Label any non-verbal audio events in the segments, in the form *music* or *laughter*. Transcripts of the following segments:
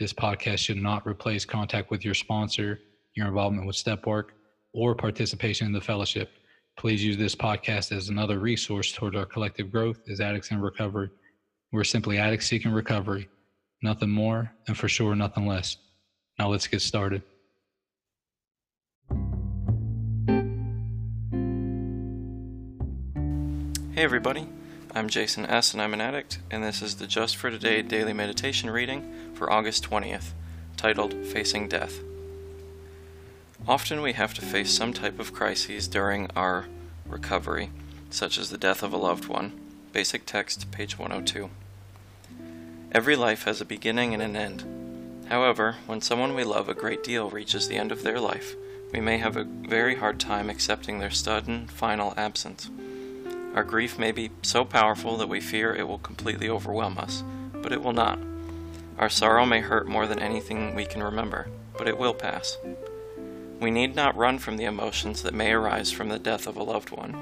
This podcast should not replace contact with your sponsor, your involvement with step work, or participation in the fellowship. Please use this podcast as another resource toward our collective growth as addicts in recovery. We're simply addicts seeking recovery, nothing more, and for sure, nothing less. Now let's get started. Hey everybody, I'm Jason S. and I'm an addict, and this is the Just for Today daily meditation reading for August 20th, titled Facing Death. Often we have to face some type of crises during our recovery, such as the death of a loved one. Basic text, page 102. Every life has a beginning and an end. However, when someone we love a great deal reaches the end of their life, we may have a very hard time accepting their sudden, final absence. Our grief may be so powerful that we fear it will completely overwhelm us, but it will not. Our sorrow may hurt more than anything we can remember, but it will pass. We need not run from the emotions that may arise from the death of a loved one.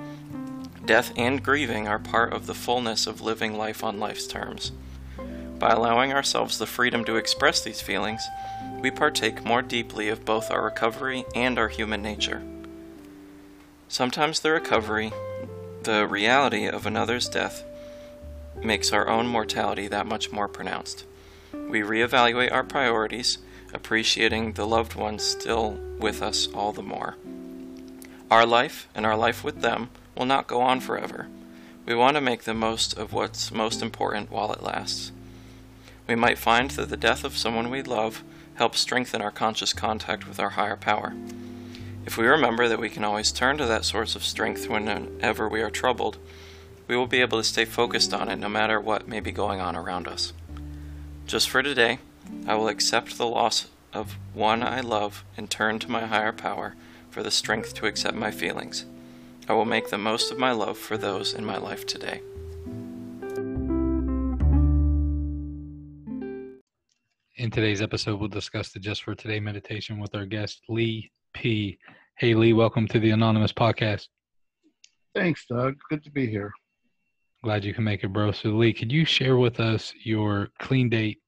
Death and grieving are part of the fullness of living life on life's terms. By allowing ourselves the freedom to express these feelings, we partake more deeply of both our recovery and our human nature. Sometimes the recovery the reality of another's death makes our own mortality that much more pronounced. We reevaluate our priorities, appreciating the loved ones still with us all the more. Our life and our life with them will not go on forever. We want to make the most of what's most important while it lasts. We might find that the death of someone we love helps strengthen our conscious contact with our higher power. If we remember that we can always turn to that source of strength whenever we are troubled, we will be able to stay focused on it no matter what may be going on around us. Just for today, I will accept the loss of one I love and turn to my higher power for the strength to accept my feelings. I will make the most of my love for those in my life today. In today's episode, we'll discuss the Just for Today meditation with our guest, Lee P. Hey, Lee, welcome to the Anonymous Podcast. Thanks, Doug. Good to be here. Glad you can make it, bro. So, Lee, could you share with us your clean date,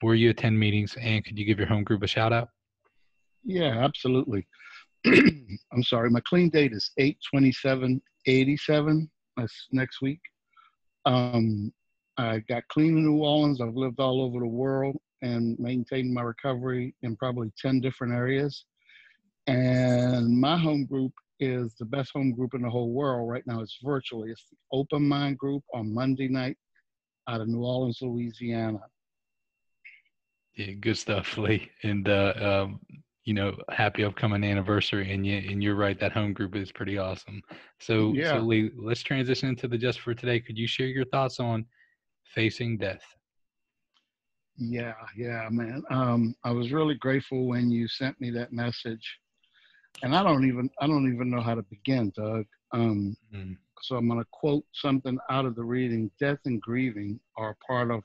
where you attend meetings, and could you give your home group a shout out? Yeah, absolutely. *clears throat* I'm sorry, my clean date is 82787. That's next week. Um, I got clean in New Orleans. I've lived all over the world and maintained my recovery in probably 10 different areas. And my home group is the best home group in the whole world right now. It's virtually. It's the Open Mind Group on Monday night out of New Orleans, Louisiana. Yeah, good stuff, Lee. And uh, um, you know, happy upcoming anniversary. And you and you're right, that home group is pretty awesome. So, yeah. so Lee, let's transition into the just for today. Could you share your thoughts on facing death? Yeah, yeah, man. Um, I was really grateful when you sent me that message and I don't even I don't even know how to begin, Doug. Um, mm. So I'm going to quote something out of the reading. Death and grieving are part of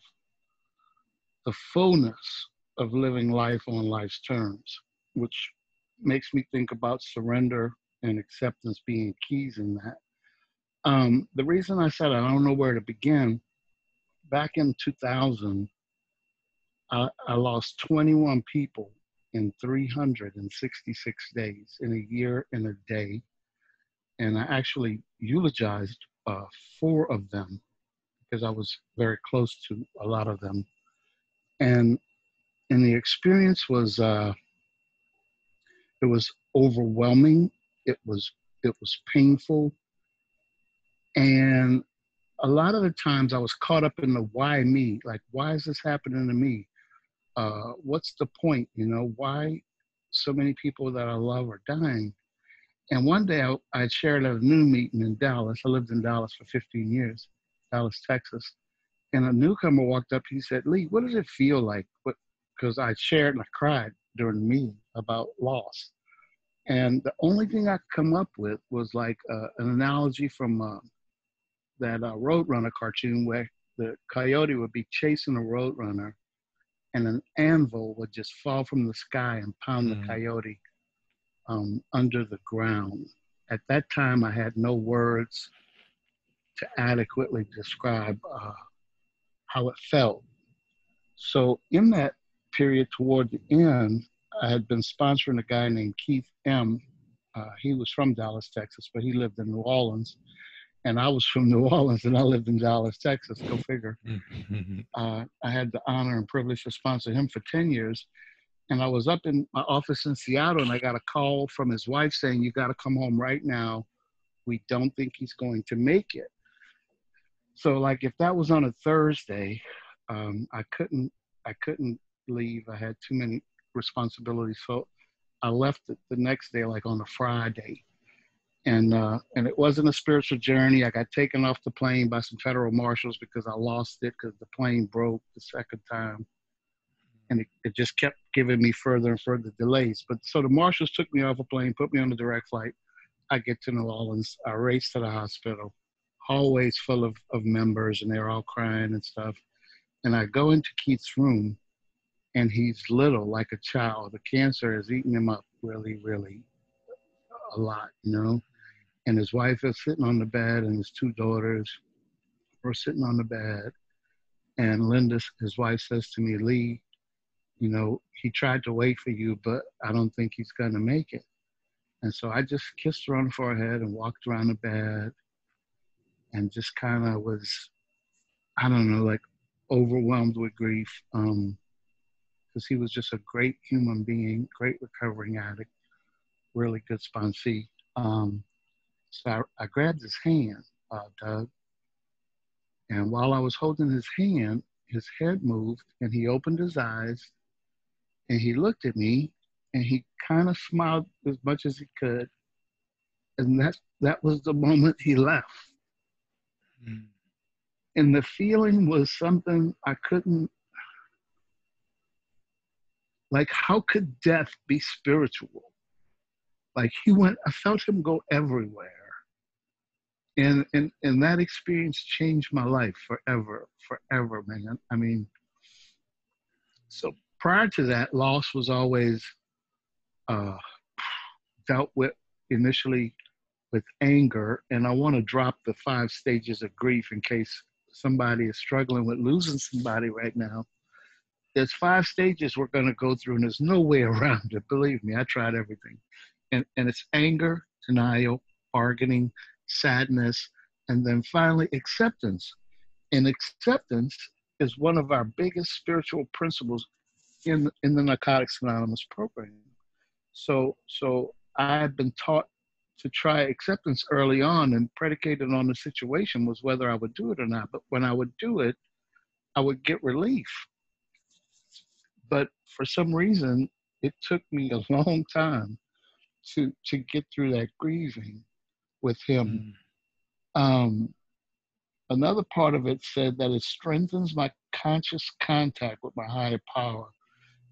the fullness of living life on life's terms, which makes me think about surrender and acceptance being keys in that. Um, the reason I said I don't know where to begin, back in 2000, I, I lost 21 people in 366 days, in a year and a day. And I actually eulogized uh, four of them because I was very close to a lot of them. And and the experience was uh, it was overwhelming. It was it was painful, and a lot of the times I was caught up in the why me, like why is this happening to me? Uh, what's the point? You know, why so many people that I love are dying? And one day I, I shared a new meeting in Dallas. I lived in Dallas for 15 years, Dallas, Texas. And a newcomer walked up. He said, "Lee, what does it feel like?" Because I shared and I cried during the meeting about loss. And the only thing I could come up with was like uh, an analogy from uh, that uh, Roadrunner cartoon where the coyote would be chasing a roadrunner and an anvil would just fall from the sky and pound mm. the coyote um, under the ground. At that time, I had no words to adequately describe uh, how it felt. So, in that period toward the end, I had been sponsoring a guy named Keith M. Uh, he was from Dallas, Texas, but he lived in New Orleans and I was from New Orleans and I lived in Dallas, Texas. Go figure. Mm-hmm. Uh, I had the honor and privilege to sponsor him for 10 years. And I was up in my office in Seattle and I got a call from his wife saying, You got to come home right now. We don't think he's going to make it. So, like, if that was on a Thursday, um, I couldn't, I couldn't leave. I had too many responsibilities. So I left it the next day, like on a Friday and uh, and it wasn't a spiritual journey. I got taken off the plane by some federal marshals because I lost it because the plane broke the second time, and it, it just kept giving me further and further delays. But so the marshals took me off a plane, put me on a direct flight. I get to New Orleans. I race to the hospital. Hallways full of, of members, and they're all crying and stuff. And I go into Keith's room, and he's little, like a child. The cancer has eaten him up really, really a lot, you know and his wife is sitting on the bed, and his two daughters are sitting on the bed. And Linda, his wife, says to me, Lee, you know, he tried to wait for you, but I don't think he's going to make it. And so I just kissed her on the forehead and walked around the bed and just kind of was, I don't know, like overwhelmed with grief. Um, because he was just a great human being, great recovering addict, really good sponsee. Um, so I, I grabbed his hand, uh, Doug, and while I was holding his hand, his head moved and he opened his eyes and he looked at me and he kind of smiled as much as he could. And that, that was the moment he left. Mm. And the feeling was something I couldn't, like, how could death be spiritual? Like, he went, I felt him go everywhere and and and that experience changed my life forever forever man. I mean so prior to that loss was always uh, dealt with initially with anger and i want to drop the five stages of grief in case somebody is struggling with losing somebody right now. There's five stages we're going to go through and there's no way around it believe me i tried everything. And and it's anger denial bargaining sadness, and then finally acceptance. And acceptance is one of our biggest spiritual principles in in the Narcotics Anonymous program. So so I've been taught to try acceptance early on and predicated on the situation was whether I would do it or not. But when I would do it, I would get relief. But for some reason, it took me a *laughs* long time to to get through that grieving with him. Mm. Um, another part of it said that it strengthens my conscious contact with my higher power.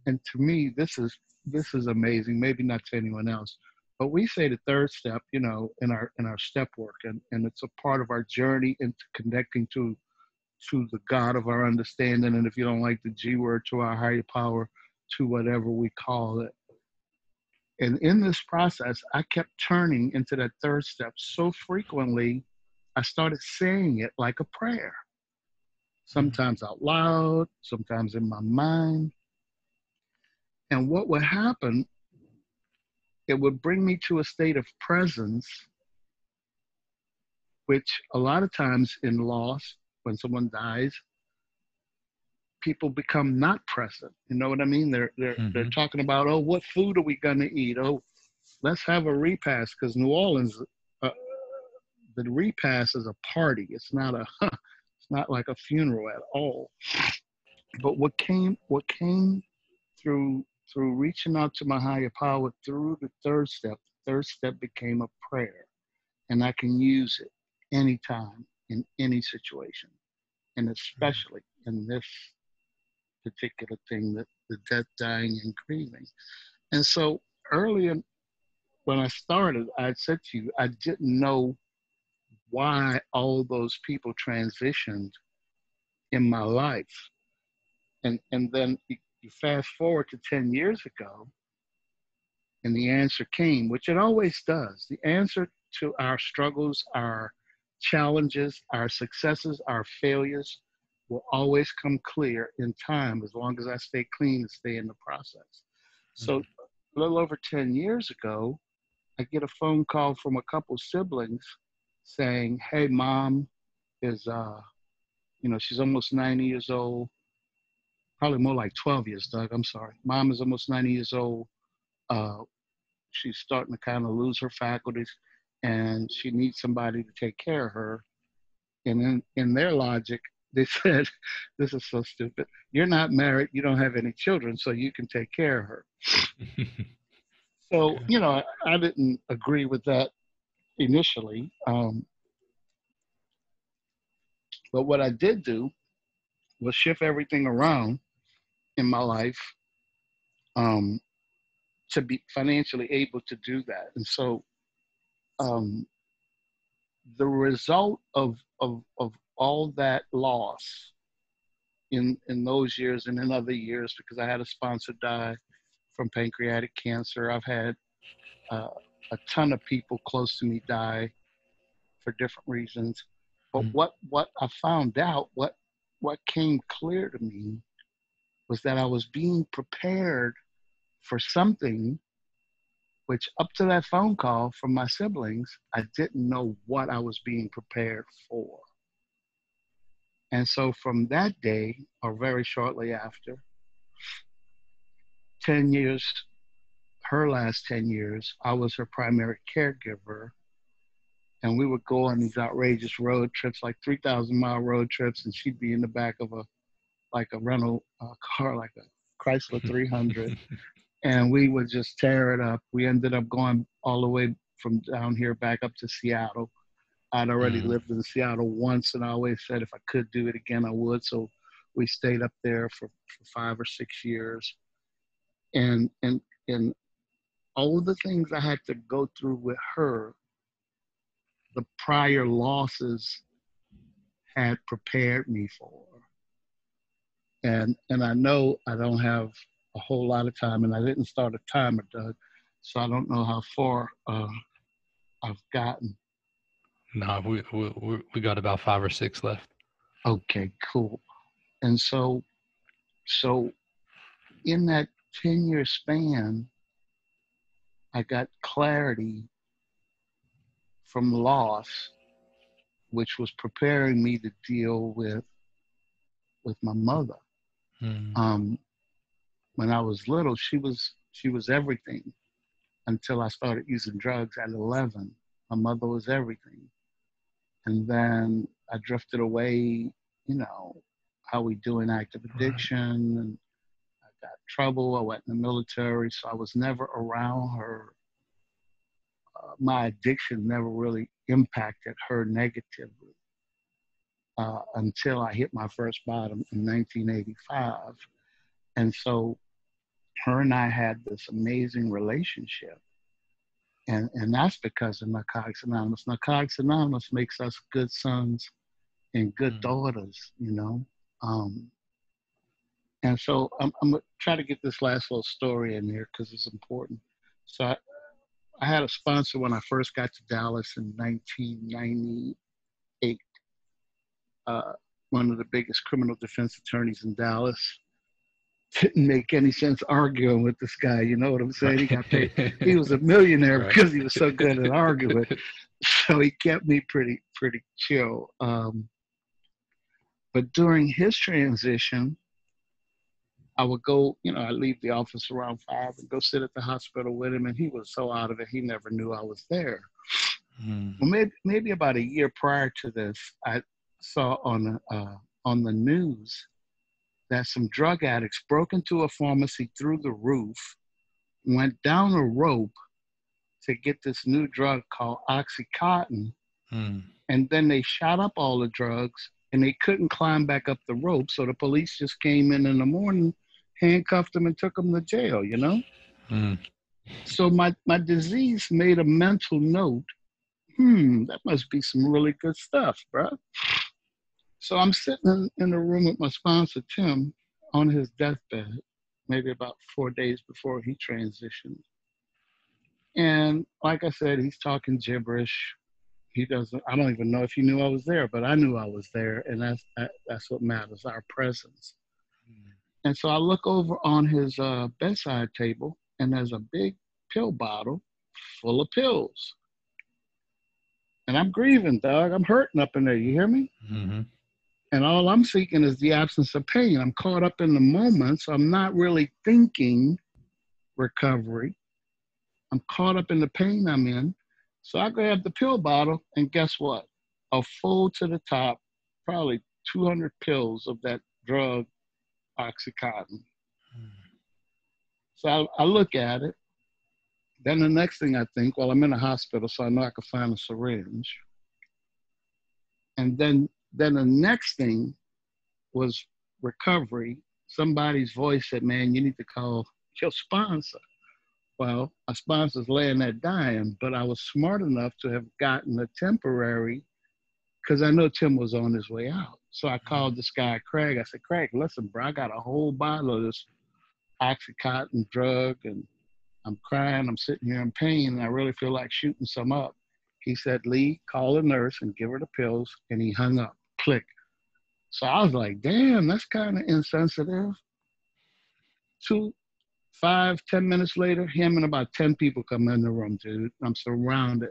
And to me, this is this is amazing. Maybe not to anyone else, but we say the third step, you know, in our in our step work, and and it's a part of our journey into connecting to to the God of our understanding, and if you don't like the G word, to our higher power, to whatever we call it. And in this process, I kept turning into that third step so frequently, I started saying it like a prayer. Mm-hmm. Sometimes out loud, sometimes in my mind. And what would happen, it would bring me to a state of presence, which a lot of times in loss, when someone dies, people become not present. You know what I mean? They're they're mm-hmm. they're talking about oh, what food are we gonna eat? Oh, let's have a repast because New Orleans, uh, the repast is a party. It's not a *laughs* it's not like a funeral at all. But what came what came through through reaching out to my higher power through the third step. The third step became a prayer, and I can use it anytime in any situation, and mm-hmm. especially in this particular thing that the death, dying, and grieving. And so earlier when I started, I said to you, I didn't know why all those people transitioned in my life. And, and then you, fast forward to 10 years ago, and the answer came, which it always does. The answer to our struggles, our challenges, our successes, our failures will always come clear in time as long as I stay clean and stay in the process. So, mm-hmm. a little over 10 years ago, I get a phone call from a couple siblings saying, Hey, mom is, uh, you know, she's almost 90 years old, probably more like 12 years, Doug. I'm sorry. Mom is almost 90 years old. Uh, she's starting to kind of lose her faculties and she needs somebody to take care of her. And in, in their logic, *laughs* they said, This is so stupid. You're not married, you don't have any children, so you can take care of her. *laughs* so, you know, I, I, didn't agree with that initially. Um, but what I did do was shift everything around in my life um, to be financially able to do that. And so um, the result of, of, of all that loss in, in those years and in other years, because I had a sponsor die from pancreatic cancer, I've had uh, a ton of people close to me die for different reasons. But mm what, what I found out, what, what came clear to me was that I was being prepared for something which up to that phone call from my siblings, I didn't know what I was being prepared for. And so from that day, or very shortly after, 10 years, her last 10 years, I was her primary caregiver. And we would go on these outrageous road trips, like 3,000 mile road trips, and she'd be in the back of a, like a rental uh, car, like a Chrysler *laughs* 300. and we would just tear it up. We ended up going all the way from down here back up to Seattle. I'd already mm. lived in Seattle once, and I always said if I could do it again, I would. So we stayed up there for, for five or six years, and and and all the things I had to go through with her, the prior losses had prepared me for. And and I know I don't have a whole lot of time, and I didn't start a timer, Doug, so I don't know how far uh, I've gotten. No, we, we we got about five or six left. Okay, cool. And so, so in that ten year span, I got clarity from loss, which was preparing me to deal with with my mother. Mm. Um, when I was little, she was she was everything until I started using drugs at 11. My mother was everything. And then I drifted away, you know, how we do in active addiction and I got trouble. I went in the military, so I was never around her. Uh, my addiction never really impacted her negatively uh, until I hit my first bottom in 1985. And so her and I had this amazing relationship. And, and that's because of Narcotics Anonymous. Narcotics Anonymous makes us good sons and good mm. daughters, you know. Um, and so I'm, I'm going to try to get this last little story in here because it's important. So I, I had a sponsor when I first got to Dallas in 1998. Uh, one of the biggest criminal defense attorneys in Dallas didn't make any sense arguing with this guy. You know what I'm saying? He got paid. he was a millionaire *laughs* right. because he was so good at arguing. so he kept me pretty pretty chill. Um, but during his transition, I would go, you know, I leave the office around five and go sit at the hospital with him, and he was so out of it, he never knew I was there. Mm. Well, maybe maybe about a year prior to this, I saw on uh, on the news that some drug addicts broke into a pharmacy through the roof, went down a rope to get this new drug called Oxycontin, hmm. and then they shot up all the drugs and they couldn't climb back up the rope. So the police just came in in the morning handcuffed them, and took them to jail. You know. Mm. So my my disease made a mental note. Hmm, that must be some really good stuff, bro. So I'm sitting in, in the room with my sponsor Tim on his deathbed, maybe about four days before he transitioned. And like I said, he's talking gibberish. He doesn't. I don't even know if he knew I was there, but I knew I was there, and that's that, that's what matters, our presence. Mm. And so I look over on his uh, bedside table, and there's a big pill bottle full of pills. And I'm grieving, Doug. I'm hurting up in there. You hear me? Mm-hmm. And all I'm seeking is the absence of pain. I'm caught up in the moment, so I'm not really thinking recovery. I'm caught up in the pain I'm in. So I grab the pill bottle, and guess what? A full to the top, probably 200 pills of that drug, Oxycontin. So I, I, look at it. Then the next thing I think, well, I'm in a hospital, so I know I can find a syringe. And then, then the next thing was recovery. Somebody's voice said, "Man, you need to call your sponsor." Well, my sponsor's laying there dying, but I was smart enough to have gotten a temporary because I know Tim was on his way out. So I mm-hmm. called this guy, Craig. I said, Craig, listen, bro, I got a whole bottle of this Oxycontin drug and I'm crying. I'm sitting here in pain and I really feel like shooting some up. He said, Lee, call the nurse and give her the pills. And he hung up. Click. So I was like, damn, that's kind of insensitive. Two, Five, ten minutes later, him and about 10 people come in the room, dude. I'm surrounded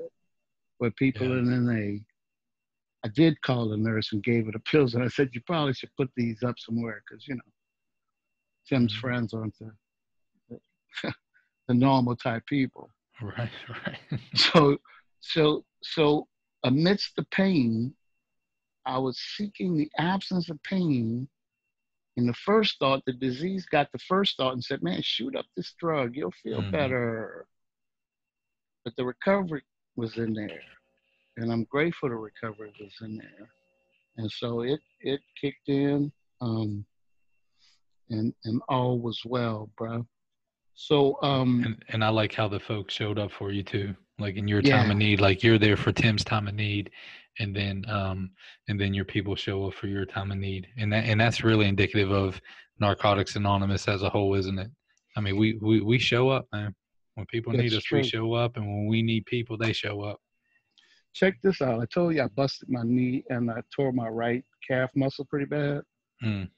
with people yeah. in NA. I did call the nurse and gave her the pills, and I said, You probably should put these up somewhere because, you know, Tim's mm-hmm. friends aren't the, the, *laughs* the normal type people. Right, *laughs* right. so, so, so amidst the pain, I was seeking the absence of pain and the first thought, the disease got the first thought and said, man, shoot up this drug. You'll feel mm-hmm. better. But the recovery was in there. And I'm grateful the recovery was in there. And so it, it kicked in um, and, and all was well, bro. So, um, and, and I like how the folks showed up for you too. Like in your yeah. time of need, like you're there for Tim's time of need and then um, and then your people show up for your time of need, and that and that's really indicative of Narcotics Anonymous as a whole, isn't it? I mean, we we we show up, man. When people need us, true. we show up, and when we need people, they show up. Check this out. I told you I busted my knee and I tore my right calf muscle pretty bad. Mm.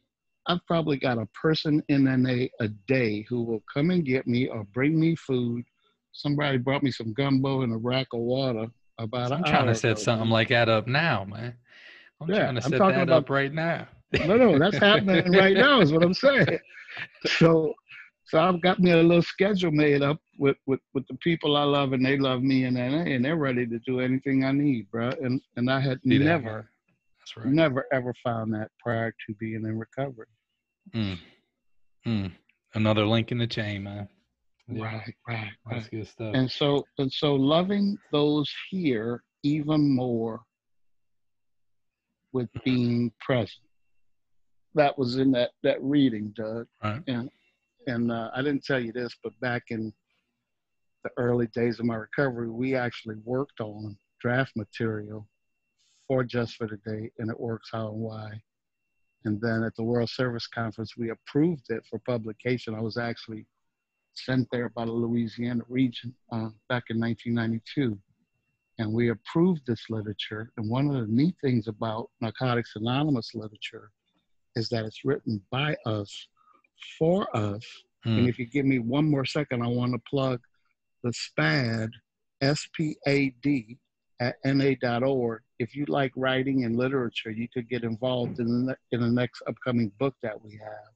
I've probably got a person in NA a day who will come and get me or bring me food. Somebody brought me some gumbo and a rack of water about I'm trying to set something like that up now, man. I'm yeah, trying to set that about, up right now. no, no, that's happening *laughs* right now is what I'm saying. So so I've got me a little schedule made up with, with, with the people I love and they love me and and they're ready to do anything I need, bro. And and I had See never that, right. never ever found that prior to being in recovery. Mm. Mm. Another link in the chain, man. Yeah. Right, right, That's good stuff. And so and so loving those here even more with being present. That was in that that reading, Doug. Right. And and uh, I didn't tell you this, but back in the early days of my recovery, we actually worked on draft material for Just for Today, and it works how and why. And then at the World Service Conference, we approved it for publication. I was actually sent there by the Louisiana region uh, back in 1992. And we approved this literature. And one of the neat things about Narcotics Anonymous literature is that it's written by us, for us. Mm. And if you give me one more second, I want to plug the SPAD, S P A D, at na.org. If you like writing and literature, you could get involved in the, in the next upcoming book that we have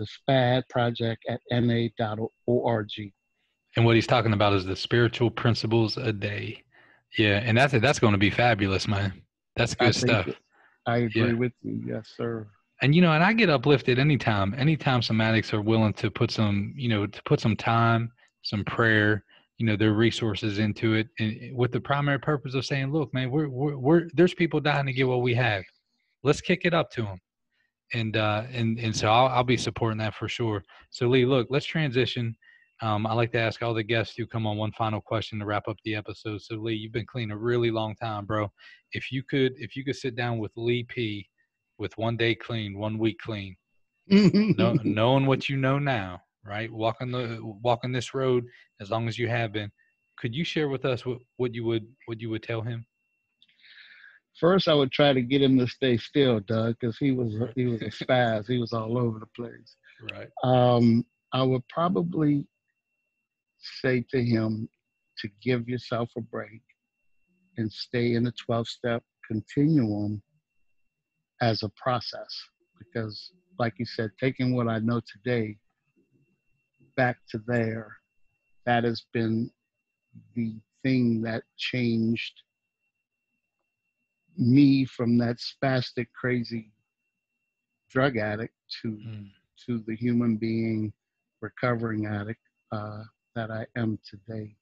the SPAD project at na.org. And what he's talking about is the spiritual principles a day. Yeah, and that's it. that's going to be fabulous, man. That's good I stuff. I agree yeah. with you. Yes, sir. And you know, and I get uplifted anytime. Anytime some addicts are willing to put some, you know, to put some time, some prayer, you know, their resources into it, and with the primary purpose of saying, "Look, man, we're we're, we're there's people dying to get what we have. Let's kick it up to them." And uh, and and so I'll, I'll be supporting that for sure. So Lee, look, let's transition. Um, I like to ask all the guests who come on one final question to wrap up the episode. So Lee, you've been clean a really long time, bro. If you could, if you could sit down with Lee P, with one day clean, one week clean, know, *laughs* knowing what you know now, right? Walking the walking this road as long as you have been. Could you share with us what, what you would what you would tell him? First, I would try to get him to stay still, Doug, because he was he was a spaz. he was all over the place. Right. Um, I would probably say to him to give yourself a break and stay in the 12 step continuum as a process. Because, like you said, taking what I know today back to there, that has been the thing that changed me from that spastic, crazy drug addict to mm. to the human being, recovering addict uh, that I am today.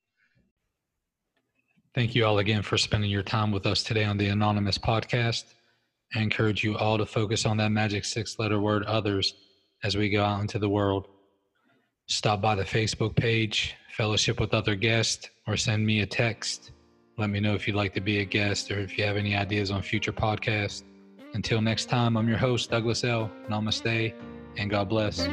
Thank you all again for spending your time with us today on the Anonymous podcast. I encourage you all to focus on that magic six letter word others as we go out into the world. Stop by the Facebook page, fellowship with other guests, or send me a text. Let me know if you'd like to be a guest or if you have any ideas on future podcasts. Until next time, I'm your host, Douglas L. Namaste, and God bless.